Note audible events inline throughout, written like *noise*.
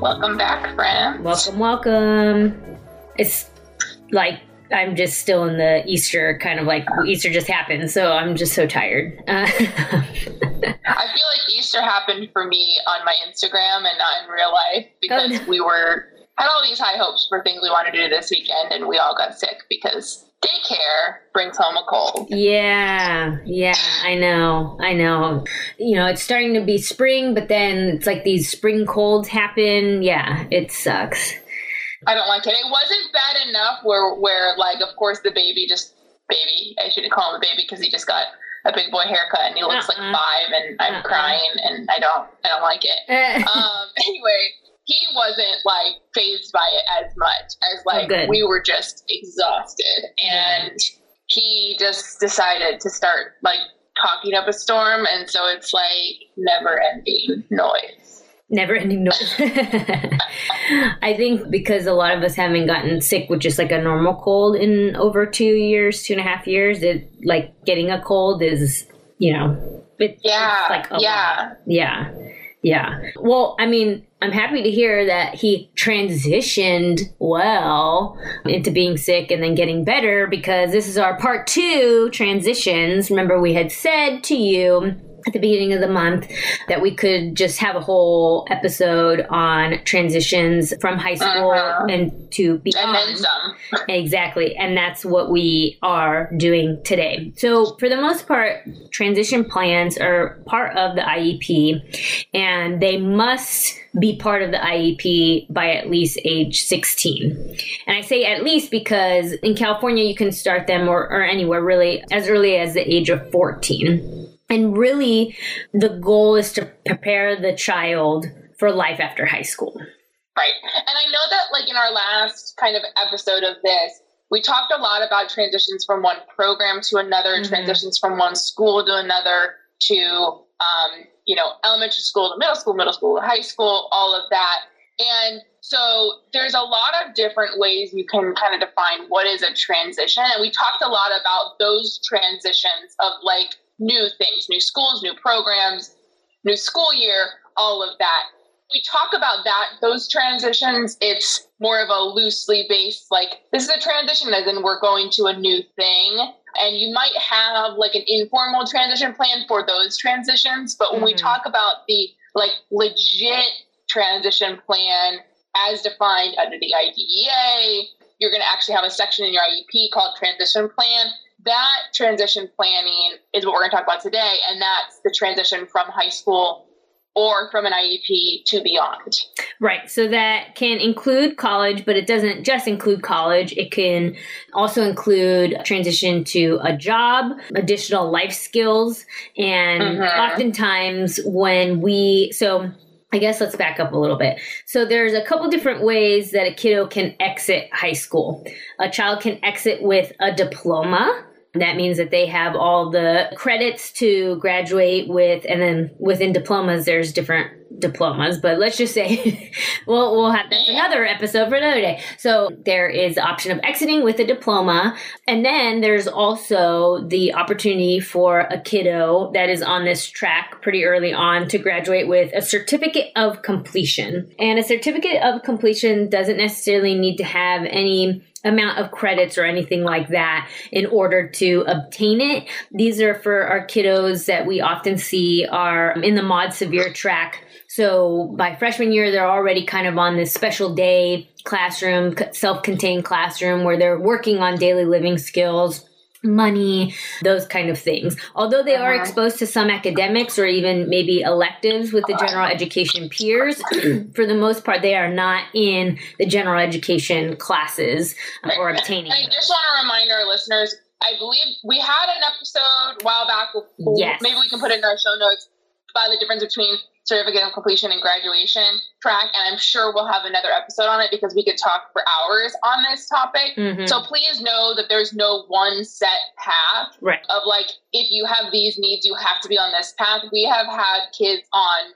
Welcome back, friends. Welcome, welcome. It's like I'm just still in the Easter kind of like Easter just happened, so I'm just so tired. Uh, *laughs* I feel like Easter happened for me on my Instagram and not in real life because oh, we were had all these high hopes for things we wanted to do this weekend, and we all got sick because daycare brings home a cold. Yeah, yeah, I know, I know. You know, it's starting to be spring, but then it's like these spring colds happen. Yeah, it sucks. I don't like it. It wasn't bad enough where, where like, of course, the baby just baby. I shouldn't call him a baby because he just got a big boy haircut and he looks uh-uh. like five, and I'm uh-uh. crying, and I don't, I don't like it. *laughs* um, anyway he wasn't like fazed by it as much as oh, like oh, we were just exhausted. And he just decided to start like talking up a storm. And so it's like never ending noise. Never ending noise. *laughs* I think because a lot of us haven't gotten sick with just like a normal cold in over two years two and a half years it like getting a cold is you know it, yeah like yeah lot. yeah yeah. Well, I mean, I'm happy to hear that he transitioned well into being sick and then getting better because this is our part two transitions. Remember, we had said to you at the beginning of the month that we could just have a whole episode on transitions from high school uh-huh. and to beyond. And then some. *laughs* exactly. And that's what we are doing today. So, for the most part, transition plans are part of the IEP and they must be part of the IEP by at least age 16. And I say at least because in California, you can start them or, or anywhere really as early as the age of 14. And really, the goal is to prepare the child for life after high school. Right. And I know that, like, in our last kind of episode of this, we talked a lot about transitions from one program to another, mm-hmm. transitions from one school to another, to, um, you know, elementary school to middle school, middle school to high school, all of that. And so there's a lot of different ways you can kind of define what is a transition. And we talked a lot about those transitions of like new things, new schools, new programs, new school year, all of that. We talk about that, those transitions, it's more of a loosely based, like, this is a transition, as in we're going to a new thing. And you might have like an informal transition plan for those transitions. But when mm-hmm. we talk about the like legit transition plan as defined under the IDEA, you're going to actually have a section in your IEP called transition plan that transition planning is what we're going to talk about today, and that's the transition from high school or from an IEP to beyond. Right. So that can include college, but it doesn't just include college. It can also include transition to a job, additional life skills, and mm-hmm. oftentimes when we so I guess let's back up a little bit. So there's a couple different ways that a kiddo can exit high school. A child can exit with a diploma that means that they have all the credits to graduate with, and then within diplomas, there's different diplomas. But let's just say, *laughs* we'll we'll have that's another episode for another day. So there is the option of exiting with a diploma, and then there's also the opportunity for a kiddo that is on this track pretty early on to graduate with a certificate of completion. And a certificate of completion doesn't necessarily need to have any amount of credits or anything like that in order to obtain it. These are for our kiddos that we often see are in the mod severe track. So by freshman year, they're already kind of on this special day classroom, self contained classroom where they're working on daily living skills money, those kind of things. Although they are uh-huh. exposed to some academics or even maybe electives with the general education peers, *clears throat* for the most part, they are not in the general education classes or obtaining. I just want to remind our listeners. I believe we had an episode a while back. Yes. Maybe we can put it in our show notes about the difference between certificate of completion and graduation track. And I'm sure we'll have another episode on it because we could talk for hours on this topic. Mm-hmm. So please know that there's no one set path right. of like, if you have these needs, you have to be on this path. We have had kids on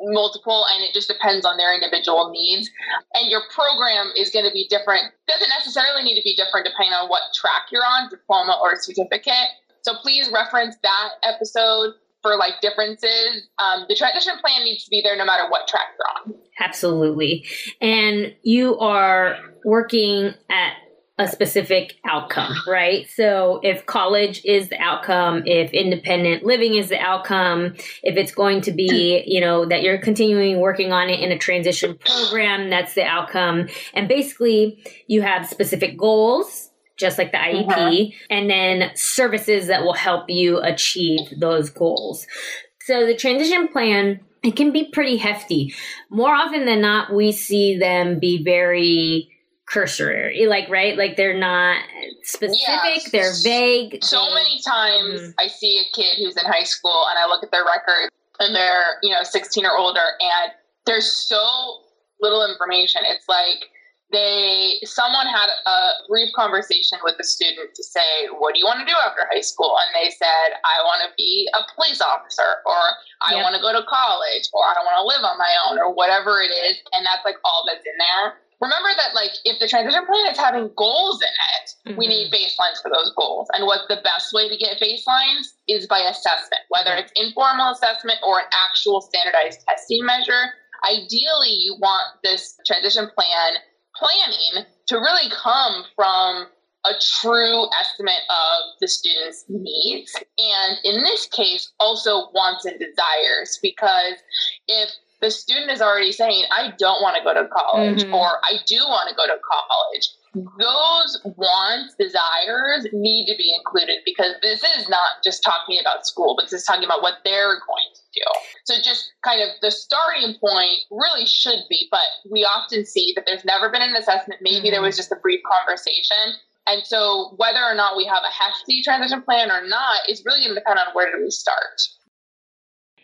multiple and it just depends on their individual needs and your program is going to be different doesn't necessarily need to be different depending on what track you're on diploma or certificate so please reference that episode for like differences um, the transition plan needs to be there no matter what track you're on absolutely and you are working at a specific outcome, right? So if college is the outcome, if independent living is the outcome, if it's going to be, you know, that you're continuing working on it in a transition program, that's the outcome. And basically, you have specific goals, just like the IEP, uh-huh. and then services that will help you achieve those goals. So the transition plan it can be pretty hefty. More often than not, we see them be very cursory like right like they're not specific yes. they're vague so many times mm. i see a kid who's in high school and i look at their record and they're you know 16 or older and there's so little information it's like they someone had a brief conversation with the student to say what do you want to do after high school? And they said i want to be a police officer or i yep. want to go to college or i want to live on my own or whatever it is. And that's like all that's in there. Remember that like if the transition plan is having goals in it mm-hmm. we need baselines for those goals. And what the best way to get baselines is by assessment whether it's informal assessment or an actual standardized testing measure. Ideally you want this transition plan planning to really come from a true estimate of the student's needs and in this case also wants and desires because if the student is already saying, I don't want to go to college mm-hmm. or I do want to go to college. Those wants, desires need to be included because this is not just talking about school, but this is talking about what they're going to do. So, just kind of the starting point really should be, but we often see that there's never been an assessment. Maybe mm-hmm. there was just a brief conversation. And so, whether or not we have a hefty transition plan or not is really going to depend on where do we start.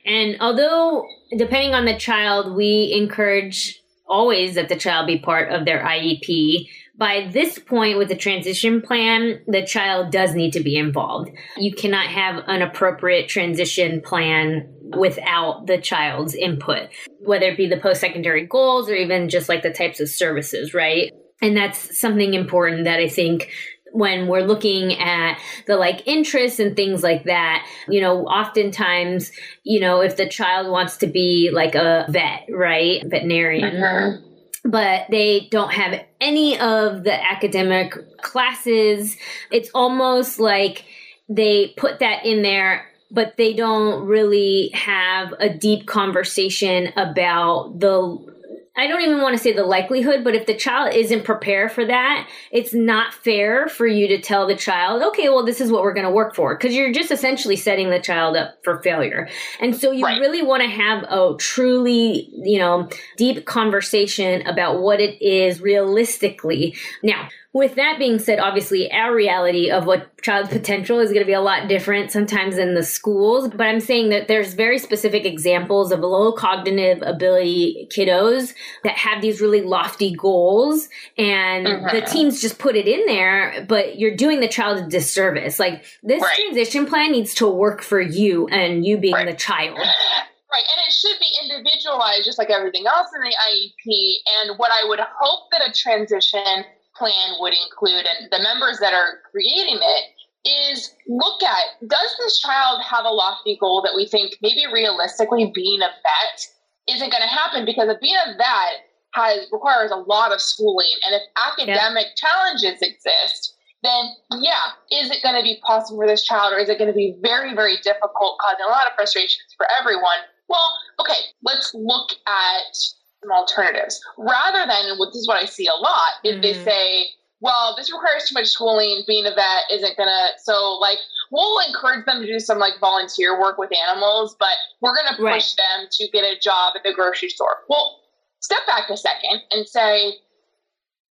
And although, depending on the child, we encourage always that the child be part of their IEP. By this point with the transition plan, the child does need to be involved. You cannot have an appropriate transition plan without the child's input, whether it be the post secondary goals or even just like the types of services, right? And that's something important that I think when we're looking at the like interests and things like that, you know, oftentimes, you know, if the child wants to be like a vet, right? Veterinarian. Mm-hmm but they don't have any of the academic classes. It's almost like they put that in there, but they don't really have a deep conversation about the I don't even want to say the likelihood, but if the child isn't prepared for that, it's not fair for you to tell the child, okay, well, this is what we're going to work for. Because you're just essentially setting the child up for failure. And so you right. really want to have a truly, you know, deep conversation about what it is realistically. Now, with that being said, obviously our reality of what child potential is going to be a lot different sometimes in the schools. But I'm saying that there's very specific examples of low cognitive ability kiddos that have these really lofty goals and mm-hmm. the teams just put it in there, but you're doing the child a disservice. Like this right. transition plan needs to work for you and you being right. the child. Right, and it should be individualized just like everything else in the IEP. And what I would hope that a transition plan would include and the members that are creating it is look at does this child have a lofty goal that we think maybe realistically being a vet isn't going to happen because being a vet has requires a lot of schooling and if academic yeah. challenges exist then yeah is it going to be possible for this child or is it going to be very very difficult causing a lot of frustrations for everyone well okay let's look at some alternatives rather than what this is what I see a lot is mm-hmm. they say, well, this requires too much schooling. Being a vet isn't gonna. So like we'll encourage them to do some like volunteer work with animals, but we're gonna push right. them to get a job at the grocery store. Well, step back a second and say,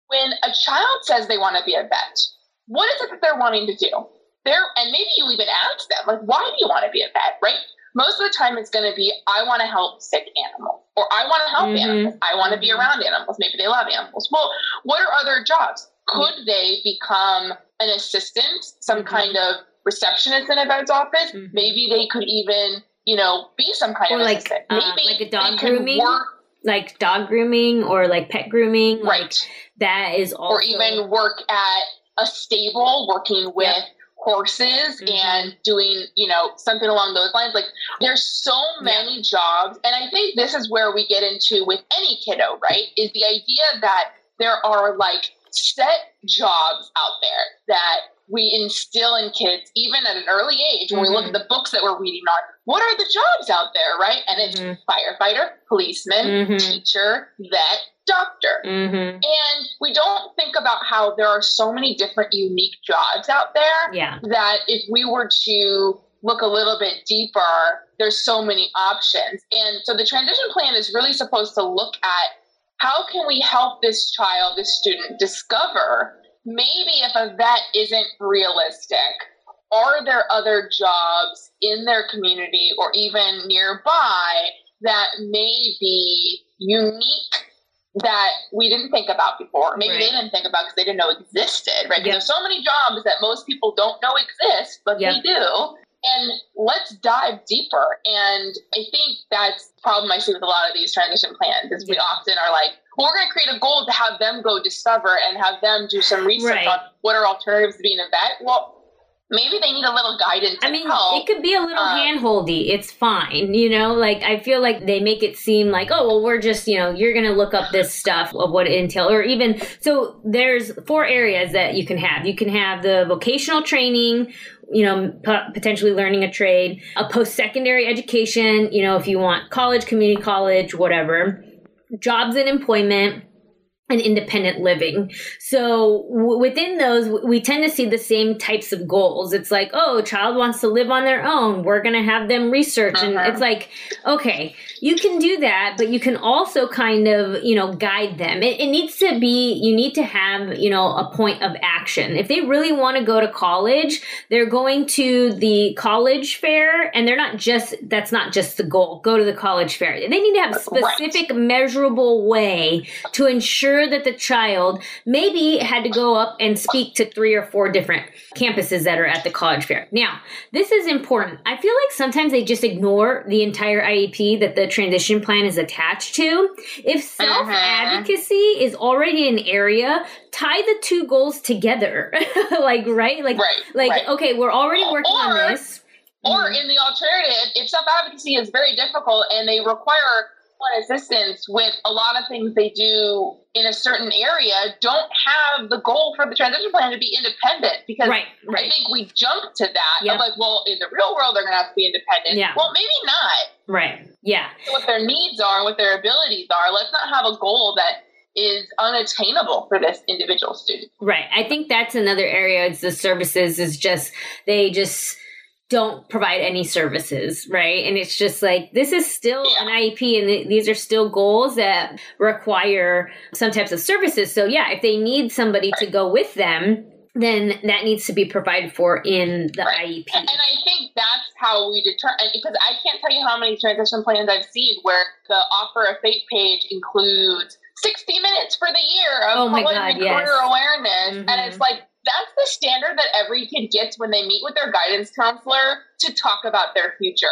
when a child says they want to be a vet, what is it that they're wanting to do? They're and maybe you even ask them like, why do you want to be a vet? Right? Most of the time it's going to be I want to help sick animals or I want to help mm-hmm. animals. I want to be mm-hmm. around animals. Maybe they love animals. Well, what are other jobs? Could they become an assistant, some mm-hmm. kind of receptionist in a vet's office? Mm-hmm. Maybe they could even, you know, be some kind or of like, assistant. Uh, Maybe like a dog grooming. Like dog grooming or like pet grooming. Right. Like that is also. Or even work at a stable working with yep. Horses mm-hmm. and doing, you know, something along those lines. Like there's so many yeah. jobs. And I think this is where we get into with any kiddo, right? Is the idea that there are like set jobs out there that we instill in kids even at an early age when mm-hmm. we look at mm-hmm. the books that we're reading on what are the jobs out there right and it's mm-hmm. firefighter policeman mm-hmm. teacher vet doctor mm-hmm. and we don't think about how there are so many different unique jobs out there yeah. that if we were to look a little bit deeper there's so many options and so the transition plan is really supposed to look at how can we help this child this student discover maybe if a vet isn't realistic, are there other jobs in their community or even nearby that may be unique that we didn't think about before? Maybe right. they didn't think about because they didn't know existed, right? Yep. There's so many jobs that most people don't know exist, but yep. they do. And let's dive deeper. And I think that's the problem I see with a lot of these transition plans is we often are like, we're going to create a goal to have them go discover and have them do some research right. on what are alternatives to being a vet. Well, maybe they need a little guidance. I mean, help. it could be a little um, handholdy. It's fine, you know. Like I feel like they make it seem like, oh, well, we're just, you know, you're going to look up this stuff of what it entails, or even so. There's four areas that you can have. You can have the vocational training. You know, p- potentially learning a trade, a post secondary education. You know, if you want college, community college, whatever jobs and employment and independent living. So w- within those, w- we tend to see the same types of goals. It's like, oh, child wants to live on their own. We're going to have them research. Uh-huh. And it's like, okay, you can do that, but you can also kind of, you know, guide them. It, it needs to be, you need to have, you know, a point of action. If they really want to go to college, they're going to the college fair and they're not just, that's not just the goal. Go to the college fair. They need to have a specific, right. measurable way to ensure that the child maybe had to go up and speak to three or four different campuses that are at the college fair. Now, this is important. I feel like sometimes they just ignore the entire IEP that the transition plan is attached to. If self advocacy uh-huh. is already an area, tie the two goals together. *laughs* like, right? Like, right, like, right. okay, we're already working or, on this. Or mm-hmm. in the alternative, if self advocacy is very difficult and they require assistance with a lot of things they do in a certain area don't have the goal for the transition plan to be independent because right, right. I think we jump to that yep. of like, well, in the real world they're gonna have to be independent. Yeah. Well, maybe not. Right. Yeah. what their needs are, what their abilities are. Let's not have a goal that is unattainable for this individual student. Right. I think that's another area. It's the services is just they just don't provide any services, right? And it's just like this is still yeah. an IEP, and th- these are still goals that require some types of services. So yeah, if they need somebody right. to go with them, then that needs to be provided for in the right. IEP. And I think that's how we determine because I can't tell you how many transition plans I've seen where the offer a FAPE page includes 60 minutes for the year of oh my God, yes. awareness. Mm-hmm. And it's like that's the standard that every kid gets when they meet with their guidance counselor to talk about their future.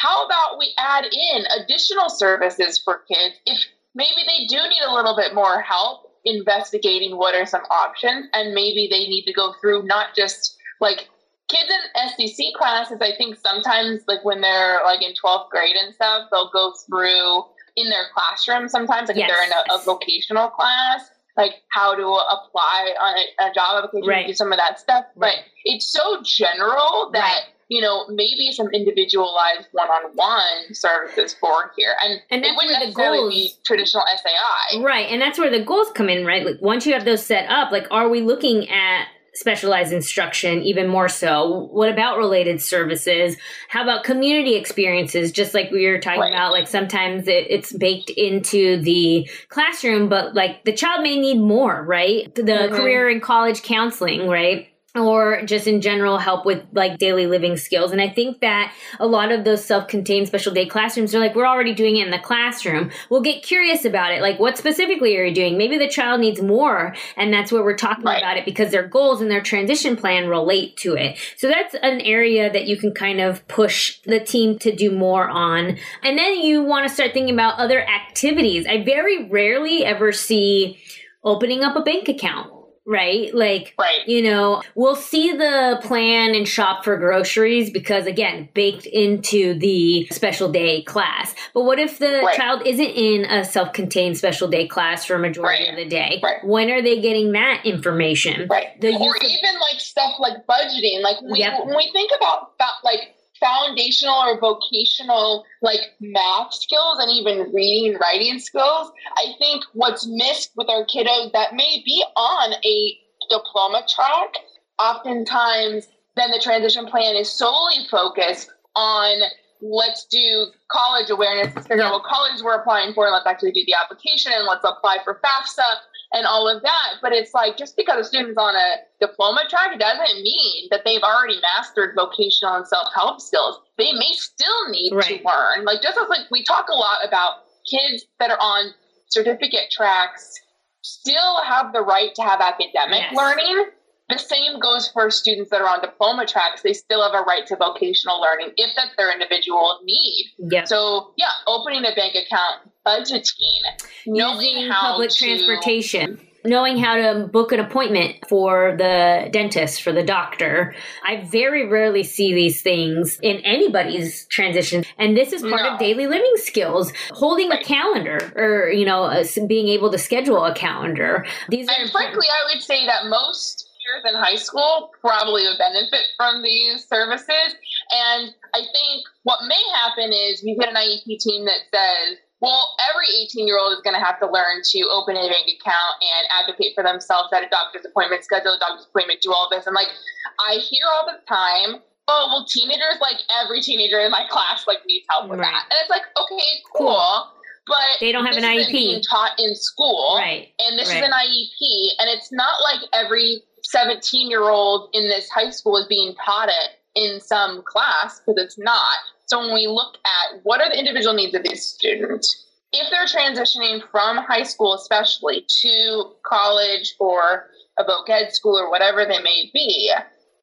How about we add in additional services for kids if maybe they do need a little bit more help investigating what are some options and maybe they need to go through not just like kids in SDC classes, I think sometimes like when they're like in 12th grade and stuff, they'll go through in their classroom sometimes, like yes. if they're in a, a vocational class, like how to apply on a, a job application, right. do some of that stuff. Right. But it's so general that. Right you know, maybe some individualized one-on-one services for here, and, and that's it wouldn't the goals, be traditional SAI, right? And that's where the goals come in, right? Like once you have those set up, like are we looking at specialized instruction even more so what about related services how about community experiences just like we were talking right. about like sometimes it, it's baked into the classroom but like the child may need more right the mm-hmm. career and college counseling right or just in general help with like daily living skills. And I think that a lot of those self-contained special day classrooms are like, we're already doing it in the classroom. We'll get curious about it. Like, what specifically are you doing? Maybe the child needs more. And that's where we're talking right. about it because their goals and their transition plan relate to it. So that's an area that you can kind of push the team to do more on. And then you want to start thinking about other activities. I very rarely ever see opening up a bank account right? Like, right. you know, we'll see the plan and shop for groceries because, again, baked into the special day class. But what if the right. child isn't in a self contained special day class for a majority right. of the day? When are they getting that information? Right. The or even like stuff like budgeting. Like, we, yep. when we think about, about like, foundational or vocational like math skills and even reading and writing skills. I think what's missed with our kiddos that may be on a diploma track, oftentimes then the transition plan is solely focused on let's do college awareness, let's figure out what college we're applying for, and let's actually do the application and let's apply for FAFSA and all of that. But it's like just because a student's on a diploma track doesn't mean that they've already mastered vocational and self help skills. They may still need right. to learn. Like just as like we talk a lot about kids that are on certificate tracks still have the right to have academic yes. learning. The same goes for students that are on diploma tracks. They still have a right to vocational learning if that's their individual need. Yeah. So yeah, opening a bank account, budgeting, knowing how public to, transportation knowing how to book an appointment for the dentist, for the doctor. I very rarely see these things in anybody's transition. And this is part no. of daily living skills. Holding right. a calendar or, you know, being able to schedule a calendar. These and frankly, I would say that most in high school probably would benefit from these services. And I think what may happen is you get an IEP team that says, well, every 18 year old is going to have to learn to open a bank account and advocate for themselves at a doctor's appointment, schedule a doctor's appointment, do all this. And like, I hear all the time, oh, well, teenagers, like every teenager in my class, like needs help with right. that. And it's like, okay, cool. cool. But they don't have an IEP being taught in school, right? And this right. is an IEP, and it's not like every 17 year old in this high school is being taught it in some class because it's not. So when we look at what are the individual needs of these students, if they're transitioning from high school, especially to college or a voc ed school or whatever they may be,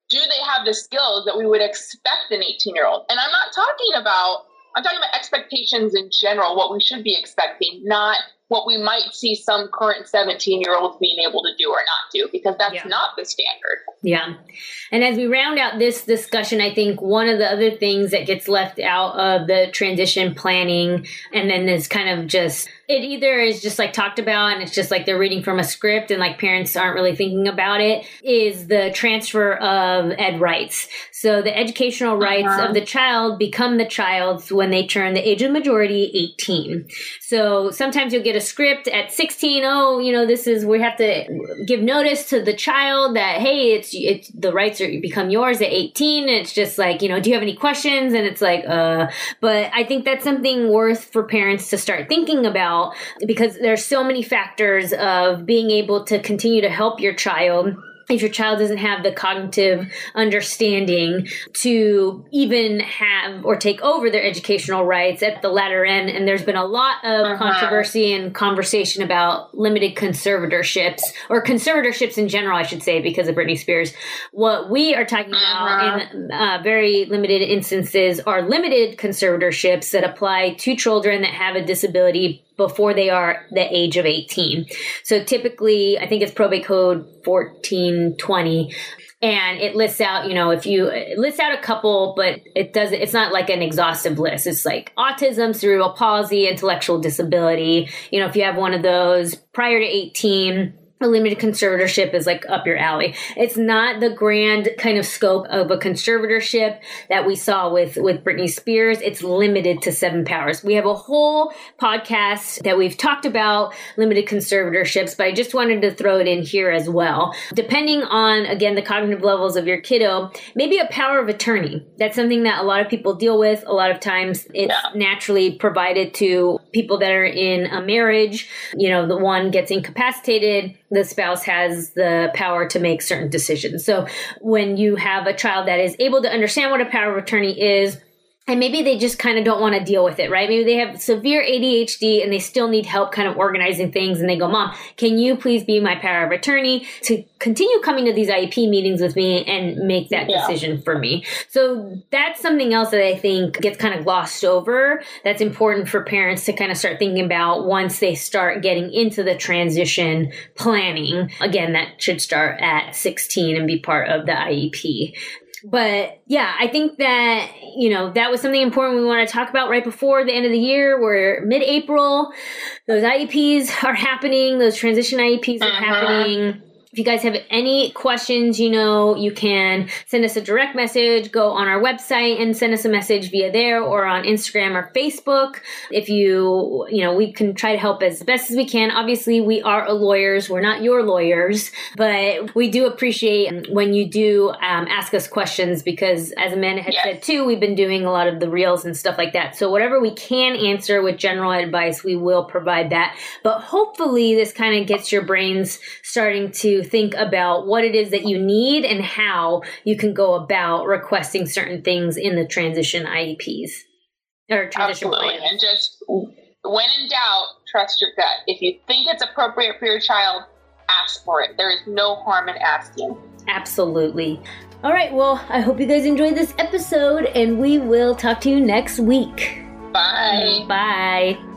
do they have the skills that we would expect an 18 year old? And I'm not talking about, I'm talking about expectations in general, what we should be expecting, not what we might see some current 17 year olds being able to do or not do, because that's yeah. not the standard. Yeah. And as we round out this discussion, I think one of the other things that gets left out of the transition planning and then is kind of just it either is just like talked about and it's just like they're reading from a script and like parents aren't really thinking about it is the transfer of ed rights. So the educational rights uh-huh. of the child become the child's when they turn the age of majority 18. So sometimes you'll get a script at 16, oh, you know, this is we have to give notice to the child that hey, it's it's the rights are become yours at 18 and it's just like, you know, do you have any questions? And it's like uh but I think that's something worth for parents to start thinking about because there's so many factors of being able to continue to help your child if your child doesn't have the cognitive understanding to even have or take over their educational rights at the latter end. And there's been a lot of uh-huh. controversy and conversation about limited conservatorships or conservatorships in general, I should say, because of Britney Spears. What we are talking about uh-huh. in uh, very limited instances are limited conservatorships that apply to children that have a disability before they are the age of 18. So typically, I think it's probate code 1420 and it lists out, you know, if you lists out a couple, but it doesn't, it's not like an exhaustive list. It's like autism, cerebral palsy, intellectual disability. You know, if you have one of those prior to 18, a limited conservatorship is like up your alley. It's not the grand kind of scope of a conservatorship that we saw with with Britney Spears. It's limited to seven powers. We have a whole podcast that we've talked about limited conservatorships, but I just wanted to throw it in here as well. Depending on again the cognitive levels of your kiddo, maybe a power of attorney. That's something that a lot of people deal with. A lot of times it's yeah. naturally provided to people that are in a marriage. You know, the one gets incapacitated the spouse has the power to make certain decisions. So when you have a child that is able to understand what a power of attorney is, and maybe they just kind of don't want to deal with it, right? Maybe they have severe ADHD and they still need help kind of organizing things. And they go, Mom, can you please be my power of attorney to continue coming to these IEP meetings with me and make that yeah. decision for me? So that's something else that I think gets kind of glossed over. That's important for parents to kind of start thinking about once they start getting into the transition planning. Again, that should start at 16 and be part of the IEP. But yeah, I think that, you know, that was something important we want to talk about right before the end of the year. We're mid April. Those IEPs are happening, those transition IEPs are uh-huh. happening. If you guys have any questions, you know, you can send us a direct message, go on our website and send us a message via there or on Instagram or Facebook. If you, you know, we can try to help as best as we can. Obviously, we are lawyers. We're not your lawyers, but we do appreciate when you do um, ask us questions because as Amanda had yes. said too, we've been doing a lot of the reels and stuff like that. So whatever we can answer with general advice, we will provide that. But hopefully this kind of gets your brains starting to think about what it is that you need and how you can go about requesting certain things in the transition IEPs or transition Absolutely. And just when in doubt, trust your gut. If you think it's appropriate for your child, ask for it. There is no harm in asking. Absolutely. All right, well, I hope you guys enjoyed this episode and we will talk to you next week. Bye. Bye.